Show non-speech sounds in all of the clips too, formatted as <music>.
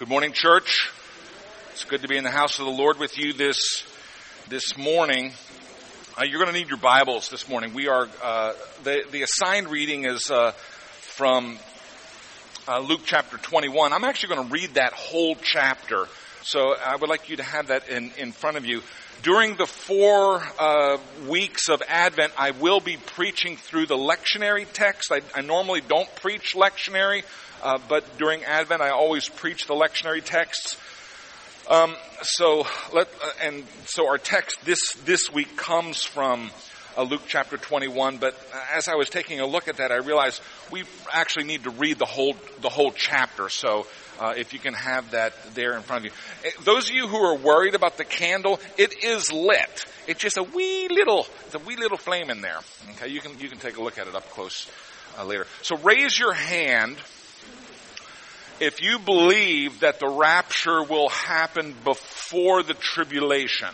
Good morning, church. It's good to be in the house of the Lord with you this this morning. Uh, you're going to need your Bibles this morning. We are uh, the the assigned reading is uh, from uh, Luke chapter 21. I'm actually going to read that whole chapter, so I would like you to have that in in front of you. During the four uh, weeks of Advent, I will be preaching through the lectionary text. I, I normally don't preach lectionary. Uh, but during Advent, I always preach the lectionary texts. Um, so let uh, and so our text this this week comes from uh, Luke chapter 21. But as I was taking a look at that, I realized we actually need to read the whole the whole chapter. So uh, if you can have that there in front of you, eh, those of you who are worried about the candle, it is lit. It's just a wee little, it's a wee little flame in there. Okay, you can you can take a look at it up close uh, later. So raise your hand if you believe that the rapture will happen before the tribulation.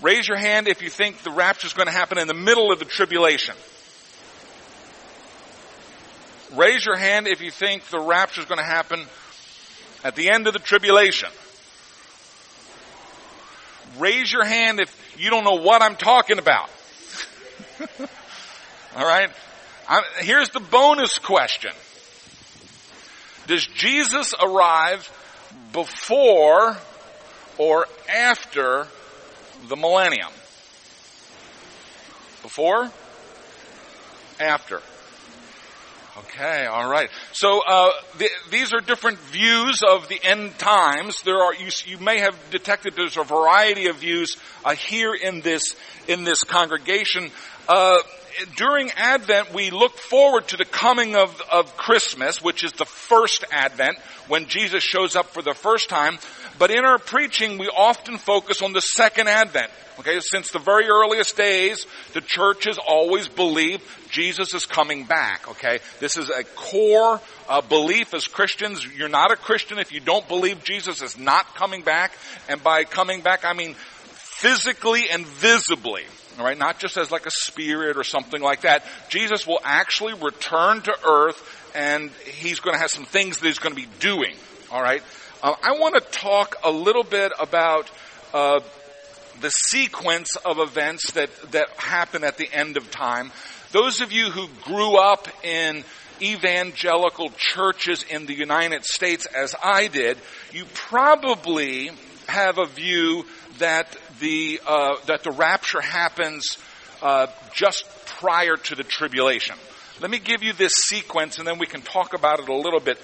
Raise your hand if you think the rapture is going to happen in the middle of the tribulation. Raise your hand if you think the rapture is going to happen at the end of the tribulation. Raise your hand if you don't know what I'm talking about. <laughs> All right? I'm, here's the bonus question. Does Jesus arrive before or after the millennium? Before? After. Okay, all right. So uh, the, these are different views of the end times. There are you, you may have detected there's a variety of views uh, here in this in this congregation. Uh, during Advent, we look forward to the coming of, of Christmas, which is the first Advent, when Jesus shows up for the first time. But in our preaching, we often focus on the second Advent. Okay, since the very earliest days, the church has always believed Jesus is coming back. Okay, this is a core uh, belief as Christians. You're not a Christian if you don't believe Jesus is not coming back. And by coming back, I mean physically and visibly. All right, not just as like a spirit or something like that. Jesus will actually return to earth and he's going to have some things that he's going to be doing. All right. Uh, I want to talk a little bit about uh, the sequence of events that that happen at the end of time. Those of you who grew up in evangelical churches in the United States as I did, you probably have a view that the uh, that the rapture happens uh, just prior to the tribulation. Let me give you this sequence, and then we can talk about it a little bit.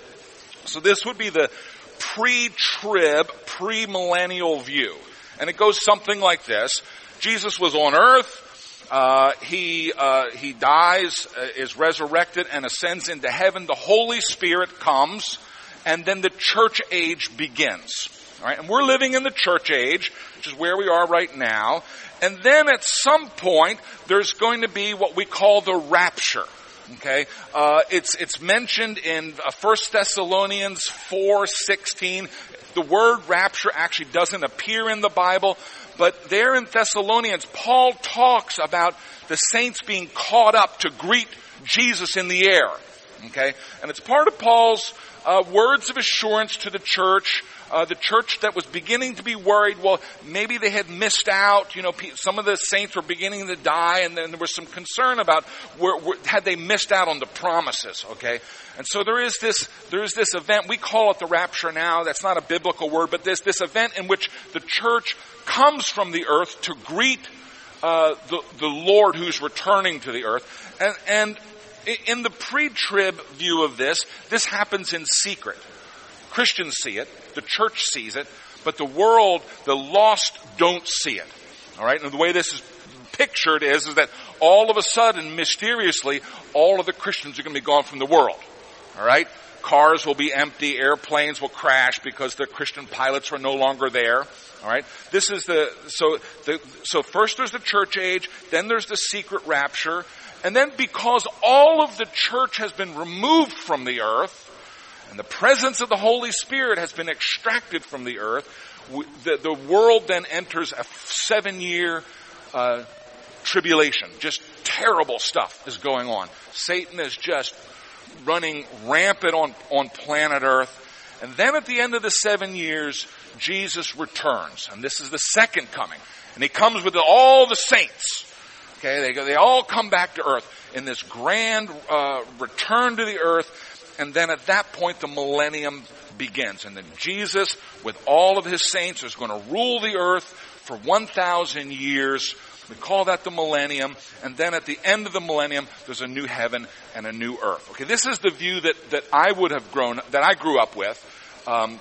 So this would be the pre-trib, pre-millennial view, and it goes something like this: Jesus was on earth. Uh, he uh, he dies, uh, is resurrected, and ascends into heaven. The Holy Spirit comes, and then the church age begins. All right, and we're living in the church age, which is where we are right now. And then at some point, there's going to be what we call the rapture. Okay, uh, it's it's mentioned in uh, First Thessalonians four sixteen. The word rapture actually doesn't appear in the Bible, but there in Thessalonians, Paul talks about the saints being caught up to greet Jesus in the air. Okay, and it's part of Paul's uh, words of assurance to the church uh, the church that was beginning to be worried, well, maybe they had missed out. You know, some of the saints were beginning to die, and then there was some concern about had they missed out on the promises. Okay, and so there is this there is this event. We call it the rapture now. That's not a biblical word, but this this event in which the church comes from the earth to greet uh, the the Lord who's returning to the earth, and and in the pre-trib view of this, this happens in secret. Christians see it, the church sees it, but the world, the lost don't see it. Alright? And the way this is pictured is, is that all of a sudden, mysteriously, all of the Christians are going to be gone from the world. Alright? Cars will be empty, airplanes will crash because the Christian pilots are no longer there. Alright? This is the, so, the, so first there's the church age, then there's the secret rapture, and then because all of the church has been removed from the earth, and the presence of the Holy Spirit has been extracted from the earth, the, the world then enters a seven year uh, tribulation. Just terrible stuff is going on. Satan is just running rampant on, on planet earth. And then at the end of the seven years, Jesus returns. And this is the second coming. And he comes with all the saints. Okay, they, go, they all come back to earth in this grand uh, return to the earth. And then at that point, the millennium begins. And then Jesus, with all of his saints, is going to rule the earth for 1,000 years. We call that the millennium. And then at the end of the millennium, there's a new heaven and a new earth. Okay, this is the view that, that I would have grown, that I grew up with. Um,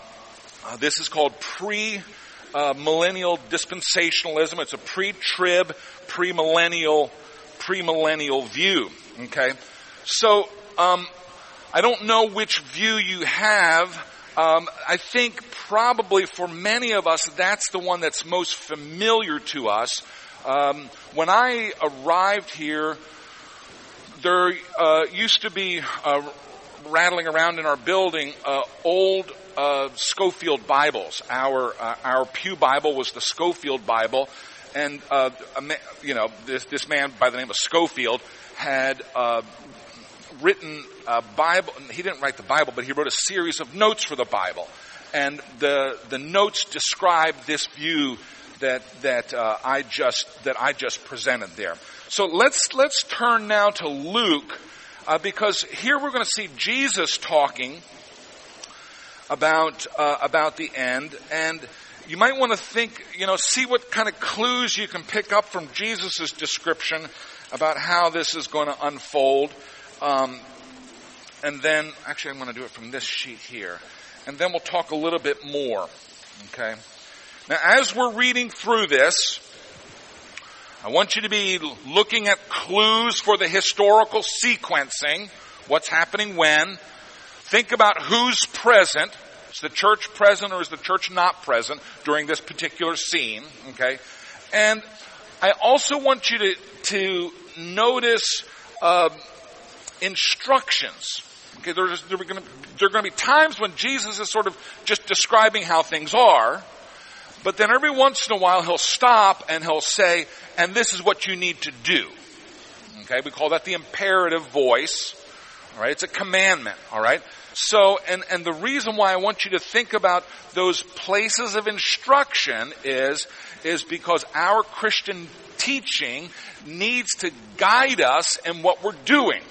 uh, this is called pre uh, millennial dispensationalism. It's a pre-trib, pre-millennial, pre-millennial view. Okay, so um, I don't know which view you have. Um, I think probably for many of us, that's the one that's most familiar to us. Um, when I arrived here, there uh, used to be uh, rattling around in our building uh, old uh, Scofield Bibles. Our uh, our pew Bible was the Scofield Bible, and uh, you know this this man by the name of Scofield had written a Bible. He didn't write the Bible, but he wrote a series of notes for the Bible, and the the notes describe this view that that uh, I just that I just presented there. So let's let's turn now to Luke, uh, because here we're going to see Jesus talking about uh, about the end, and you might want to think, you know, see what kind of clues you can pick up from Jesus' description about how this is going to unfold. Um, and then, actually, I'm going to do it from this sheet here, and then we'll talk a little bit more. Okay. Now, as we're reading through this, I want you to be looking at clues for the historical sequencing. What's happening when? Think about who's present. Is the church present or is the church not present during this particular scene? Okay. And I also want you to, to notice uh, instructions. Okay, there's, there, are going to, be times when Jesus is sort of just describing how things are, but then every once in a while he'll stop and he'll say, and this is what you need to do. Okay, we call that the imperative voice. Alright, it's a commandment, alright? So, and, and the reason why I want you to think about those places of instruction is, is because our Christian teaching needs to guide us in what we're doing.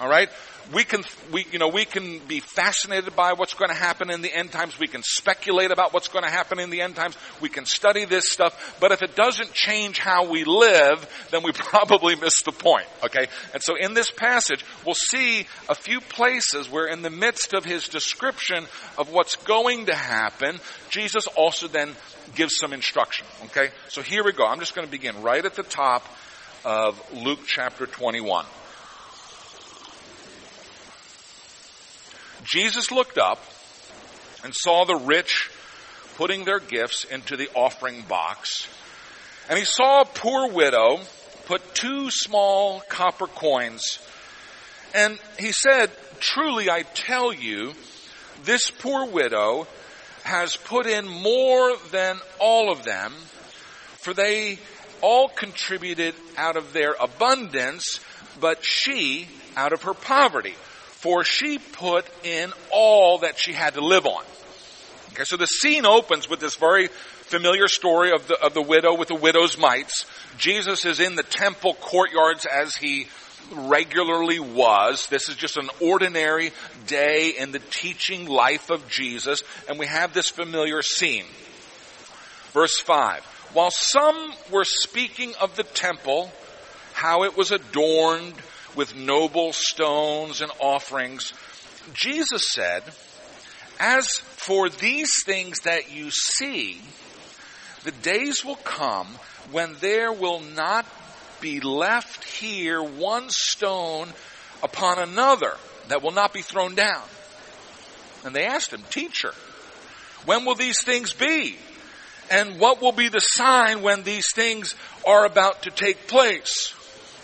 Alright? we can, we, you know, we can be fascinated by what's going to happen in the end times. We can speculate about what's going to happen in the end times. We can study this stuff. But if it doesn't change how we live, then we <laughs> probably miss the point. Okay? And so in this passage, we'll see a few places where in the midst of his description of what's going to happen, Jesus also then gives some instruction. Okay? So here we go. I'm just going to begin right at the top of Luke chapter 21. Jesus looked up and saw the rich putting their gifts into the offering box. And he saw a poor widow put two small copper coins. And he said, Truly I tell you, this poor widow has put in more than all of them, for they all contributed out of their abundance, but she out of her poverty for she put in all that she had to live on. Okay, so the scene opens with this very familiar story of the, of the widow with the widow's mites. Jesus is in the temple courtyards as he regularly was. This is just an ordinary day in the teaching life of Jesus, and we have this familiar scene. Verse 5. While some were speaking of the temple, how it was adorned with noble stones and offerings. Jesus said, As for these things that you see, the days will come when there will not be left here one stone upon another that will not be thrown down. And they asked him, Teacher, when will these things be? And what will be the sign when these things are about to take place?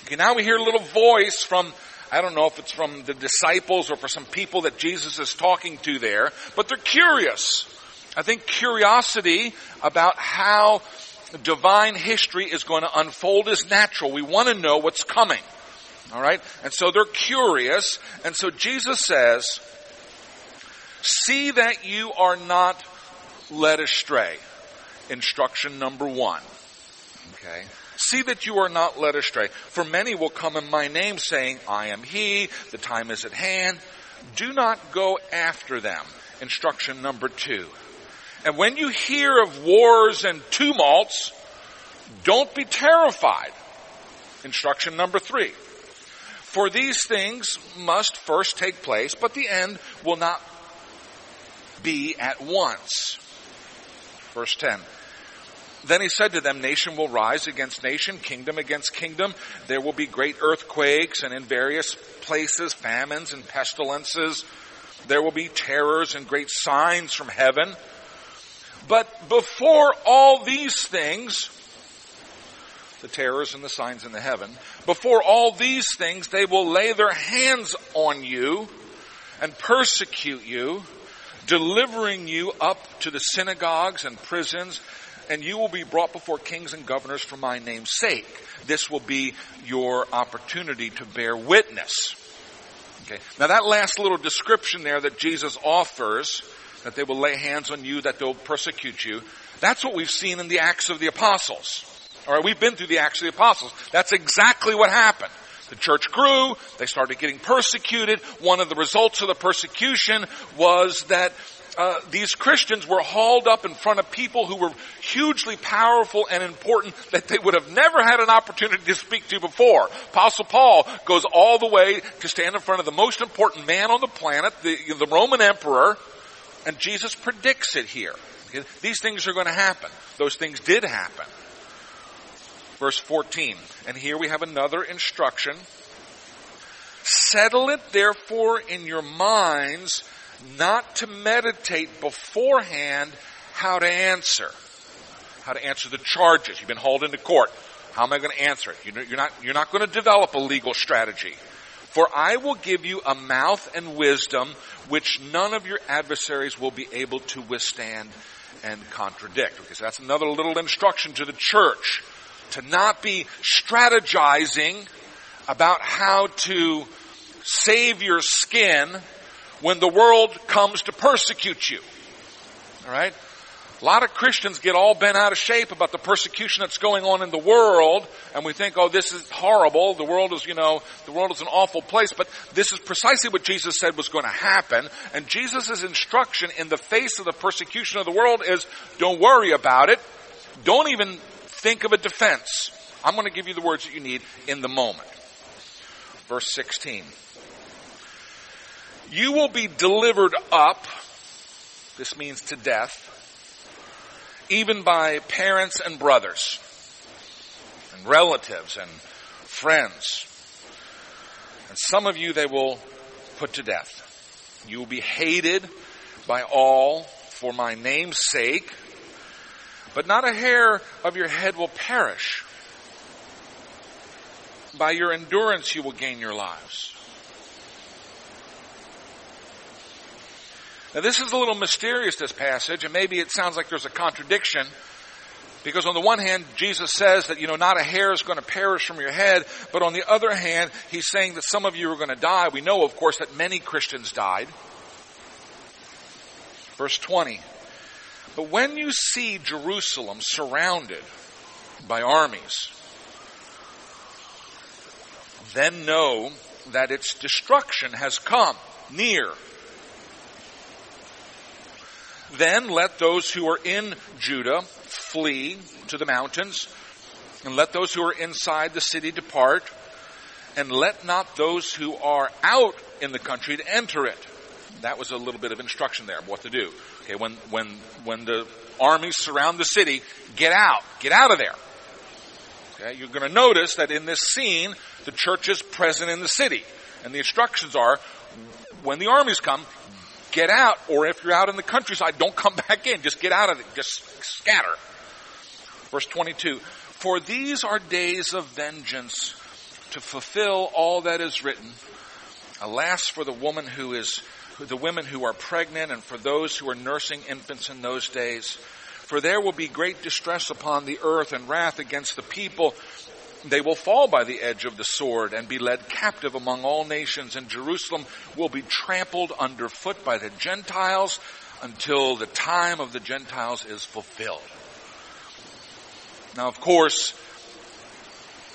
Okay, now we hear a little voice from, I don't know if it's from the disciples or for some people that Jesus is talking to there, but they're curious. I think curiosity about how divine history is going to unfold is natural. We want to know what's coming. All right? And so they're curious. And so Jesus says, see that you are not led astray. Instruction number one. Okay. See that you are not led astray. For many will come in my name saying, I am he, the time is at hand. Do not go after them. Instruction number two. And when you hear of wars and tumults, don't be terrified. Instruction number three. For these things must first take place, but the end will not be at once. Verse 10. Then he said to them, Nation will rise against nation, kingdom against kingdom. There will be great earthquakes, and in various places famines and pestilences. There will be terrors and great signs from heaven. But before all these things, the terrors and the signs in the heaven, before all these things, they will lay their hands on you and persecute you, delivering you up to the synagogues and prisons and you will be brought before kings and governors for my name's sake. This will be your opportunity to bear witness. Okay. Now that last little description there that Jesus offers, that they will lay hands on you, that they'll persecute you, that's what we've seen in the Acts of the Apostles. Alright, we've been through the Acts of the Apostles. That's exactly what happened. The church grew, they started getting persecuted. One of the results of the persecution was that uh, these Christians were hauled up in front of people who were hugely powerful and important that they would have never had an opportunity to speak to before. Apostle Paul goes all the way to stand in front of the most important man on the planet, the, the Roman emperor, and Jesus predicts it here. These things are going to happen. Those things did happen. Verse 14. And here we have another instruction. Settle it therefore in your minds not to meditate beforehand how to answer. How to answer the charges. You've been hauled into court. How am I going to answer it? You're not, you're not going to develop a legal strategy. For I will give you a mouth and wisdom which none of your adversaries will be able to withstand and contradict. Okay, so that's another little instruction to the church to not be strategizing about how to save your skin when the world comes to persecute you. Alright? A lot of Christians get all bent out of shape about the persecution that's going on in the world, and we think, oh, this is horrible. The world is, you know, the world is an awful place, but this is precisely what Jesus said was going to happen. And Jesus' instruction in the face of the persecution of the world is, don't worry about it. Don't even think of a defense. I'm going to give you the words that you need in the moment. Verse 16 you will be delivered up, this means to death, even by parents and brothers, and relatives and friends. And some of you they will put to death. You will be hated by all for my name's sake, but not a hair of your head will perish. By your endurance you will gain your lives. Now this is a little mysterious, this passage, and maybe it sounds like there's a contradiction. Because on the one hand, Jesus says that, you know, not a hair is going to perish from your head, but on the other hand, he's saying that some of you are going to die. We know, of course, that many Christians died. Verse 20. But when you see Jerusalem surrounded by armies, then know that its destruction has come near. Then let those who are in Judah flee to the mountains, and let those who are inside the city depart, and let not those who are out in the country to enter it. That was a little bit of instruction there what to do. Okay, when when when the armies surround the city, get out, get out of there. Okay, you're going to notice that in this scene, the church is present in the city, and the instructions are, when the armies come, get out, or if you're out in the countryside, don't come <laughs> back in. Just get out of it. Just scatter. Verse 22. For these are days of vengeance to fulfill all that is written. Alas for the woman who is, the women who are pregnant and for those who are nursing infants in those days. For there will be great distress upon the earth and wrath against the people They will fall by the edge of the sword and be led captive among all nations, and Jerusalem will be trampled underfoot by the Gentiles until the time of the Gentiles is fulfilled. Now, of course,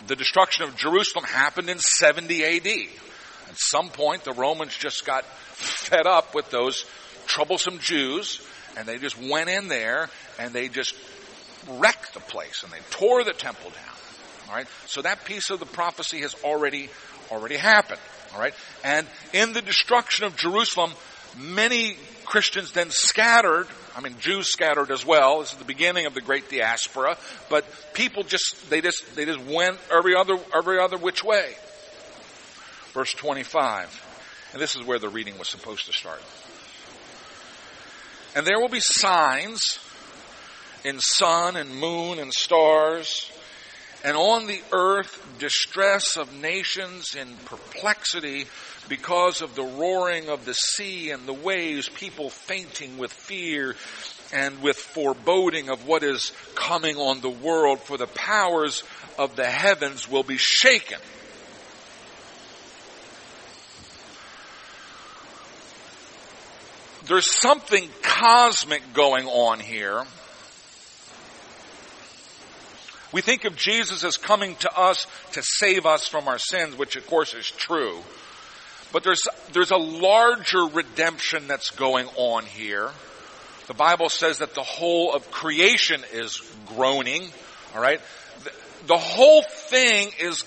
the destruction of Jerusalem happened in 70 AD. At some point, the Romans just got fed up with those troublesome Jews, and they just went in there and they just wrecked the place and they tore the temple down. All right. So that piece of the prophecy has already, already happened. All right. And in the destruction of Jerusalem, many Christians then scattered. I mean, Jews scattered as well. This is the beginning of the great diaspora. But people just, they just, they just went every other, every other which way. Verse 25. And this is where the reading was supposed to start. And there will be signs in sun and moon and stars and on the earth distress of nations in perplexity because of the roaring of the sea and the waves, people fainting with fear and with foreboding of what is coming on the world, for the powers of the heavens will be shaken. There's something cosmic going on here we think of Jesus as coming to us to save us from our sins, which of course is true. But there's, there's a larger redemption that's going on here. The Bible says that the whole of creation is groaning, alright? The, the whole thing is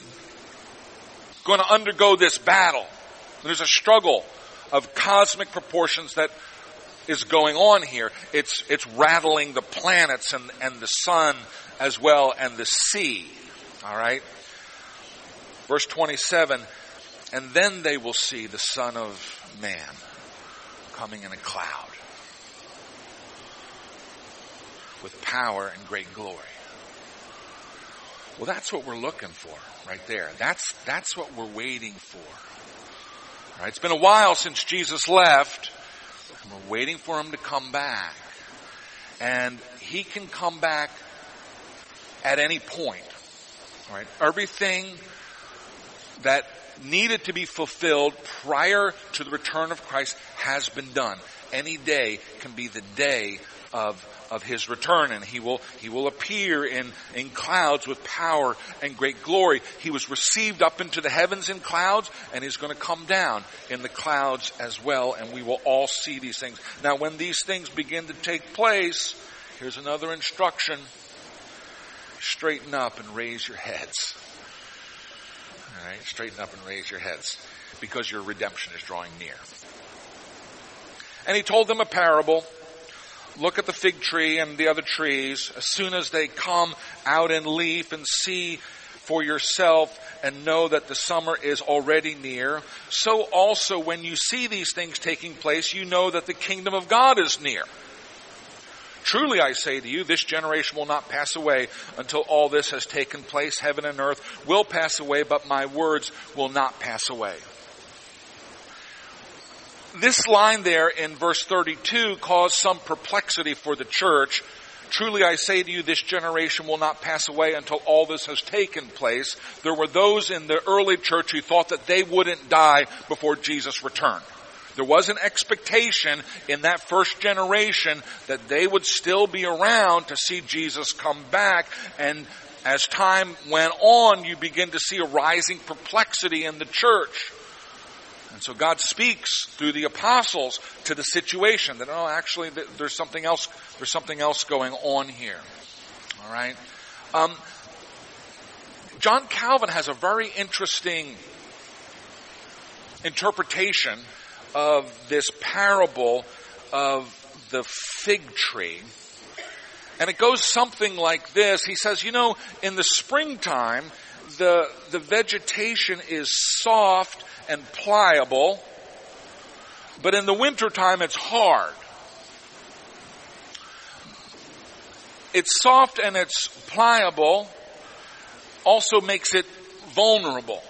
going to undergo this battle. There's a struggle of cosmic proportions that is going on here. It's, it's rattling the planets and, and the sun as well and the sea. All right? Verse 27 And then they will see the Son of Man coming in a cloud with power and great glory. Well, that's what we're looking for right there. That's, that's what we're waiting for. Right? It's been a while since Jesus left, and we're waiting for him to come back. And he can come back at any point. Right? Everything that needed to be fulfilled prior to the return of Christ has been done. Any day can be the day of, of his return and he will, he will appear in, in clouds with power and great glory. He was received up into the heavens in clouds and he's going to come down in the clouds as well and we will all see these things. Now when these things begin to take place, here's another instruction straighten up and raise your heads. All right, straighten up and raise your heads because your redemption is drawing near. And he told them a parable. Look at the fig tree and the other trees. As soon as they come out in leaf and see for yourself and know that the summer is already near, so also when you see these things taking place, you know that the kingdom of God is near. Truly I say to you, this generation will not pass away until all this has taken place. Heaven and earth will pass away, but my words will not pass away. This line there in verse 32 caused some perplexity for the church. Truly I say to you, this generation will not pass away until all this has taken place. There were those in the early church who thought that they wouldn't die before Jesus returned. There was an expectation in that first generation that they would still be around to see Jesus come back and as time went on, you begin to see a rising perplexity in the church. And so God speaks through the apostles to the situation that, oh, actually, there's something else, there's something else going on here. All right? Um, John Calvin has a very interesting interpretation of this parable of the fig tree. And it goes something like this. He says, you know, in the springtime, the, the vegetation is soft and pliable, but in the wintertime it's hard. It's soft and it's pliable also makes it vulnerable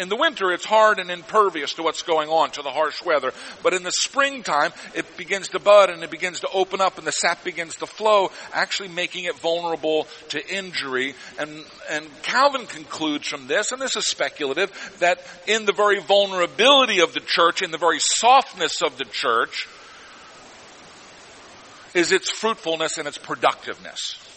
in the winter, it's hard and impervious to what's going on, to the harsh weather. But in the springtime, it begins to bud and it begins to open up and the sap begins to flow, actually making it vulnerable to injury. And, and Calvin concludes from this, and this is speculative, that in the very vulnerability of the church, in the very softness of the church, is its fruitfulness and its productiveness.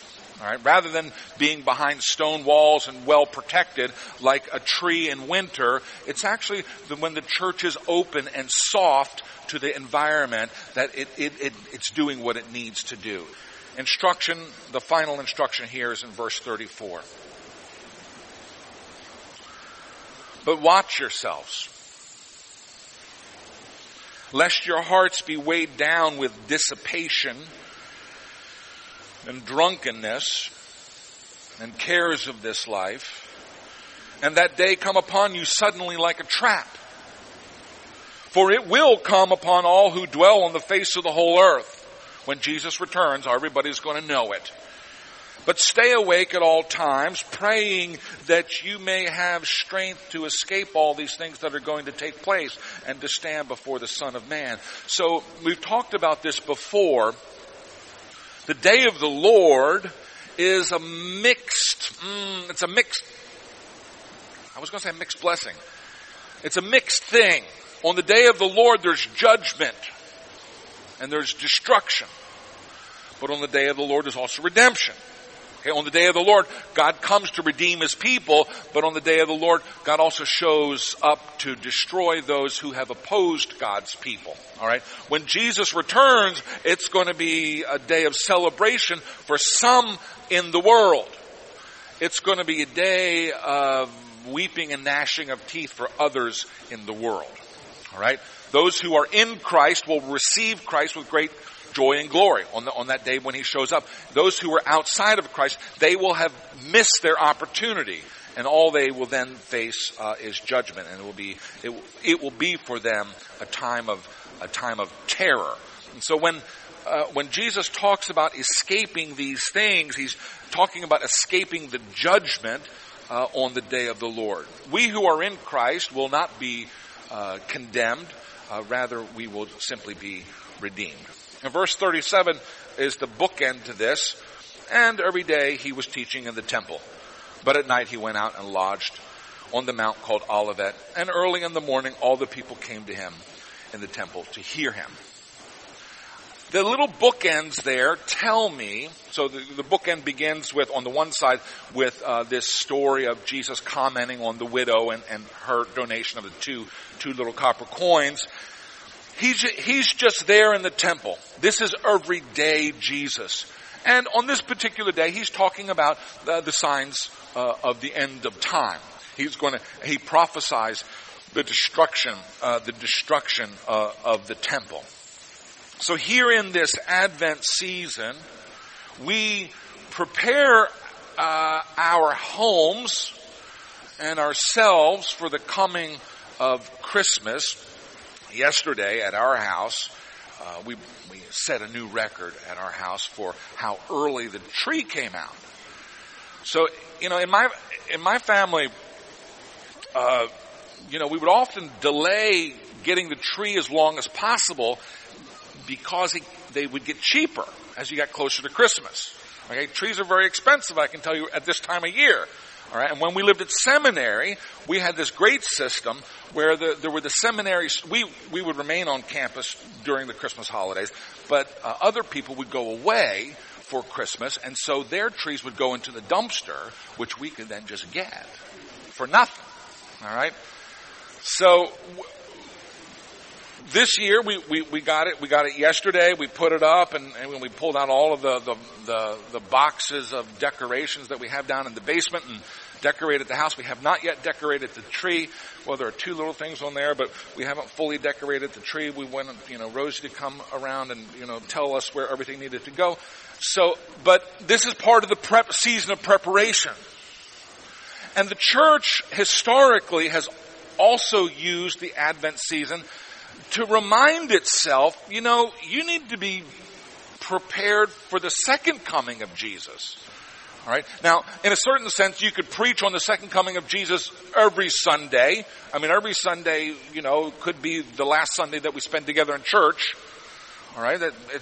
All right, rather than being behind stone walls and well protected like a tree in winter, it's actually when the church is open and soft to the environment that it, it, it, it's doing what it needs to do. Instruction, the final instruction here is in verse 34. But watch yourselves, lest your hearts be weighed down with dissipation and drunkenness and cares of this life, and that day come upon you suddenly like a trap. For it will come upon all who dwell on the face of the whole earth. When Jesus returns, everybody's going to know it. But stay awake at all times, praying that you may have strength to escape all these things that are going to take place and to stand before the Son of Man. So we've talked about this before the day of the Lord is a mixed, mm, it's a mixed, I was going to say mixed blessing. It's a mixed thing. On the day of the Lord, there's judgment and there's destruction. But on the day of the Lord, there's also redemption. Okay, on the day of the Lord, God comes to redeem His people, but on the day of the Lord, God also shows up to destroy those who have opposed God's people. Alright? When Jesus returns, it's going to be a day of celebration for some in the world. It's going to be a day of weeping and gnashing of teeth for others in the world. Alright? Those who are in Christ will receive Christ with great joy and glory on, the, on that day when he shows up. Those who are outside of Christ, they will have missed their opportunity. And all they will then face uh, is judgment, and it will be it, it will be for them a time of a time of terror. And so when uh, when Jesus talks about escaping these things, he's talking about escaping the judgment uh, on the day of the Lord. We who are in Christ will not be uh, condemned; uh, rather, we will simply be redeemed. And verse 37 is the bookend to this. And every day he was teaching in the temple. But at night he went out and lodged on the mount called Olivet. And early in the morning all the people came to him in the temple to hear him. The little bookends there tell me, so the, the bookend begins with, on the one side, with uh, this story of Jesus commenting on the widow and, and her donation of the two, two little copper coins. He's, he's just there in the temple. This is everyday Jesus. And on this particular day, he's talking about the signs uh, of the end of time. He's going to, he prophesies the destruction, uh, the destruction uh, of the temple. So here in this Advent season, we prepare uh, our homes and ourselves for the coming of Christmas yesterday at our house, uh, we, we set a new record at our house for how early the tree came out. So, you know, in my, in my family, uh, you know, we would often delay getting the tree as long as possible because it, they would get cheaper as you got closer to Christmas. Okay, trees are very expensive, I can tell you, at this time of year. All right, and when we lived at seminary, we had this great system where the, there were the seminaries. We we would remain on campus during the Christmas holidays, but uh, other people would go away for Christmas, and so their trees would go into the dumpster, which we could then just get for nothing. All right, so. This year we, we, we got it we got it yesterday we put it up and, and we pulled out all of the, the, the, the boxes of decorations that we have down in the basement and decorated the house. We have not yet decorated the tree. Well, there are two little things on there, but we haven't fully decorated the tree. We wanted, you know, Rosie to come around and, you know, tell us where everything needed to go. So, but this is part of the prep season of preparation. And the church historically has also used the Advent season to remind itself, you know, you need to be prepared for the second coming of Jesus. All right. Now, in a certain sense, you could preach on the second coming of Jesus every Sunday. I mean, every Sunday, you know, could be the last Sunday that we spend together in church. All right.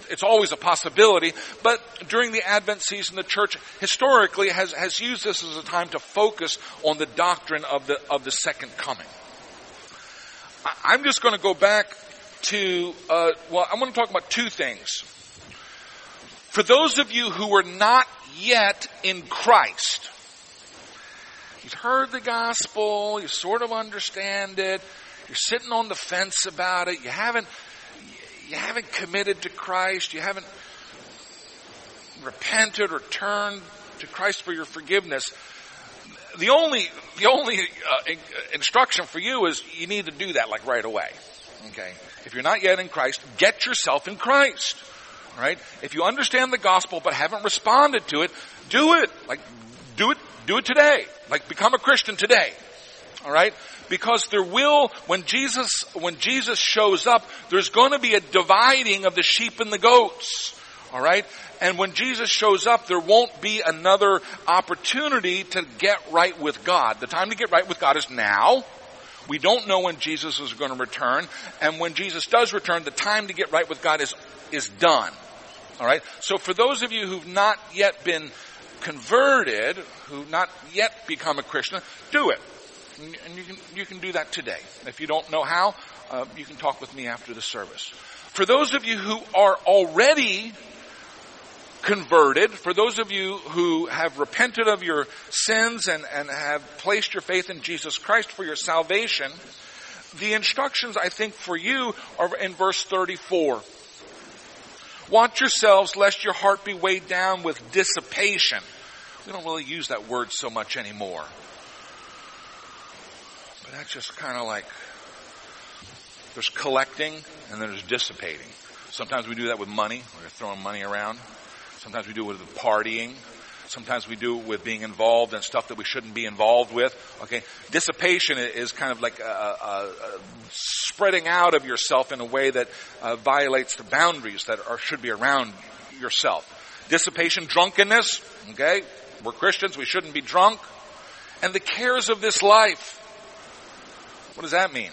It's always a possibility. But during the Advent season, the church historically has, has used this as a time to focus on the doctrine of the, of the second coming. I'm just going to go back to, uh, well, I'm going to talk about two things. For those of you who are not yet in Christ. You've heard the gospel, you sort of understand it, you're sitting on the fence about it, you haven't, you haven't committed to Christ, you haven't repented or turned to Christ for your forgiveness. The only, the only uh, instruction for you is you need to do that like right away. Okay? If you're not yet in Christ, get yourself in Christ. Right? If you understand the gospel but haven't responded to it, do it. Like, do it, do it today. Like, become a Christian today. Alright? Because there will, when Jesus, when Jesus shows up, there's going to be a dividing of the sheep and the goats. Alright? And when Jesus shows up, there won't be another opportunity to get right with God. The time to get right with God is now. We don't know when Jesus is going to return. And when Jesus does return, the time to get right with God is, is done. Alright? So for those of you who've not yet been converted, who've not yet become a Christian, do it. And you can, you can do that today. If you don't know how, uh, you can talk with me after the service. For those of you who are already converted, for those of you who have repented of your sins and, and have placed your faith in Jesus Christ for your salvation, the instructions I think for you are in verse 34. Watch yourselves lest your heart be weighed down with dissipation. We don't really use that word so much anymore. But that's just kind of like there's collecting and then there's dissipating. Sometimes we do that with money. We're throwing money around. Sometimes we do it with partying. Sometimes we do it with being involved in stuff that we shouldn't be involved with. Okay, dissipation is kind of like a, a, a spreading out of yourself in a way that uh, violates the boundaries that are, should be around yourself. Dissipation, drunkenness. Okay, we're Christians. We shouldn't be drunk. And the cares of this life. What does that mean?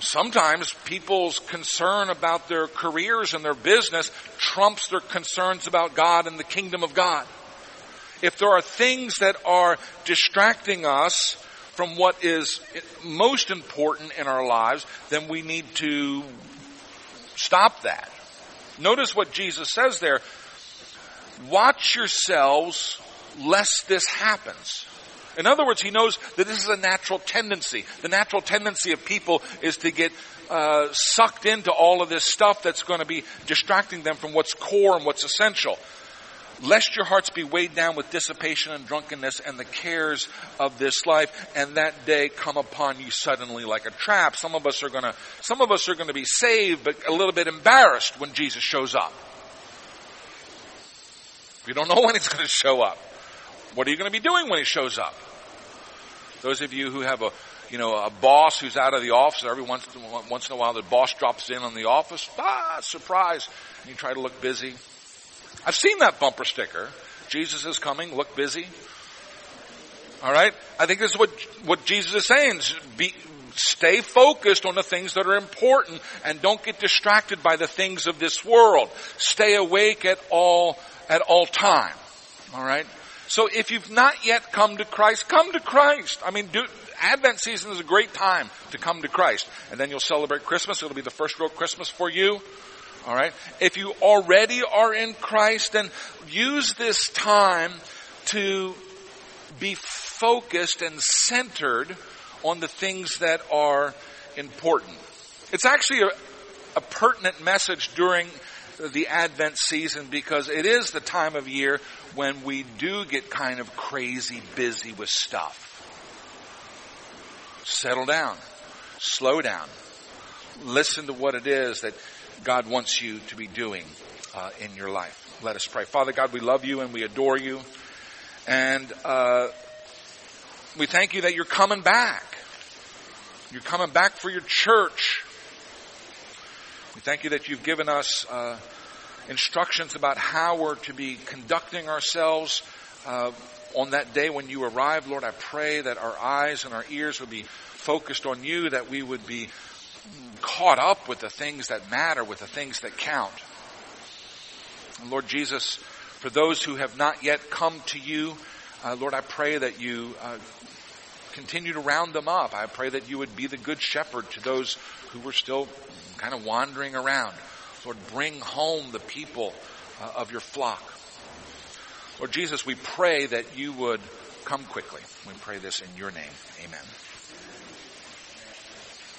Sometimes people's concern about their careers and their business trumps their concerns about God and the kingdom of God. If there are things that are distracting us from what is most important in our lives, then we need to stop that. Notice what Jesus says there. Watch yourselves lest this happens. In other words, he knows that this is a natural tendency. The natural tendency of people is to get uh, sucked into all of this stuff that's going to be distracting them from what's core and what's essential. Lest your hearts be weighed down with dissipation and drunkenness and the cares of this life, and that day come upon you suddenly like a trap. Some of us are gonna, some of us are gonna be saved, but a little bit embarrassed when Jesus shows up. We don't know when he's gonna show up. What are you gonna be doing when he shows up? Those of you who have a, you know, a boss who's out of the office, every once, once in a while the boss drops in on the office, ah, surprise, and you try to look busy. I've seen that bumper sticker. Jesus is coming, look busy. Alright? I think this is what, what Jesus is saying. Be, stay focused on the things that are important and don't get distracted by the things of this world. Stay awake at all, at all time. Alright? So if you've not yet come to Christ, come to Christ. I mean, do, Advent season is a great time to come to Christ. And then you'll celebrate Christmas. It'll be the first real Christmas for you. Alright? If you already are in Christ, then use this time to be focused and centered on the things that are important. It's actually a, a pertinent message during the Advent season because it is the time of year when we do get kind of crazy busy with stuff. Settle down. Slow down. Listen to what it is that God wants you to be doing uh, in your life. Let us pray. Father God, we love you and we adore you. And uh, we thank you that you're coming back. You're coming back for your church. We thank you that you've given us uh, instructions about how we're to be conducting ourselves uh, on that day when you arrive. Lord, I pray that our eyes and our ears would be focused on you, that we would be caught up with the things that matter, with the things that count. And Lord Jesus, for those who have not yet come to you, uh, Lord, I pray that you uh, continue to round them up. I pray that you would be the good shepherd to those who were still kind of wandering around. Lord, bring home the people uh, of your flock. Lord Jesus, we pray that you would come quickly. We pray this in your name. Amen.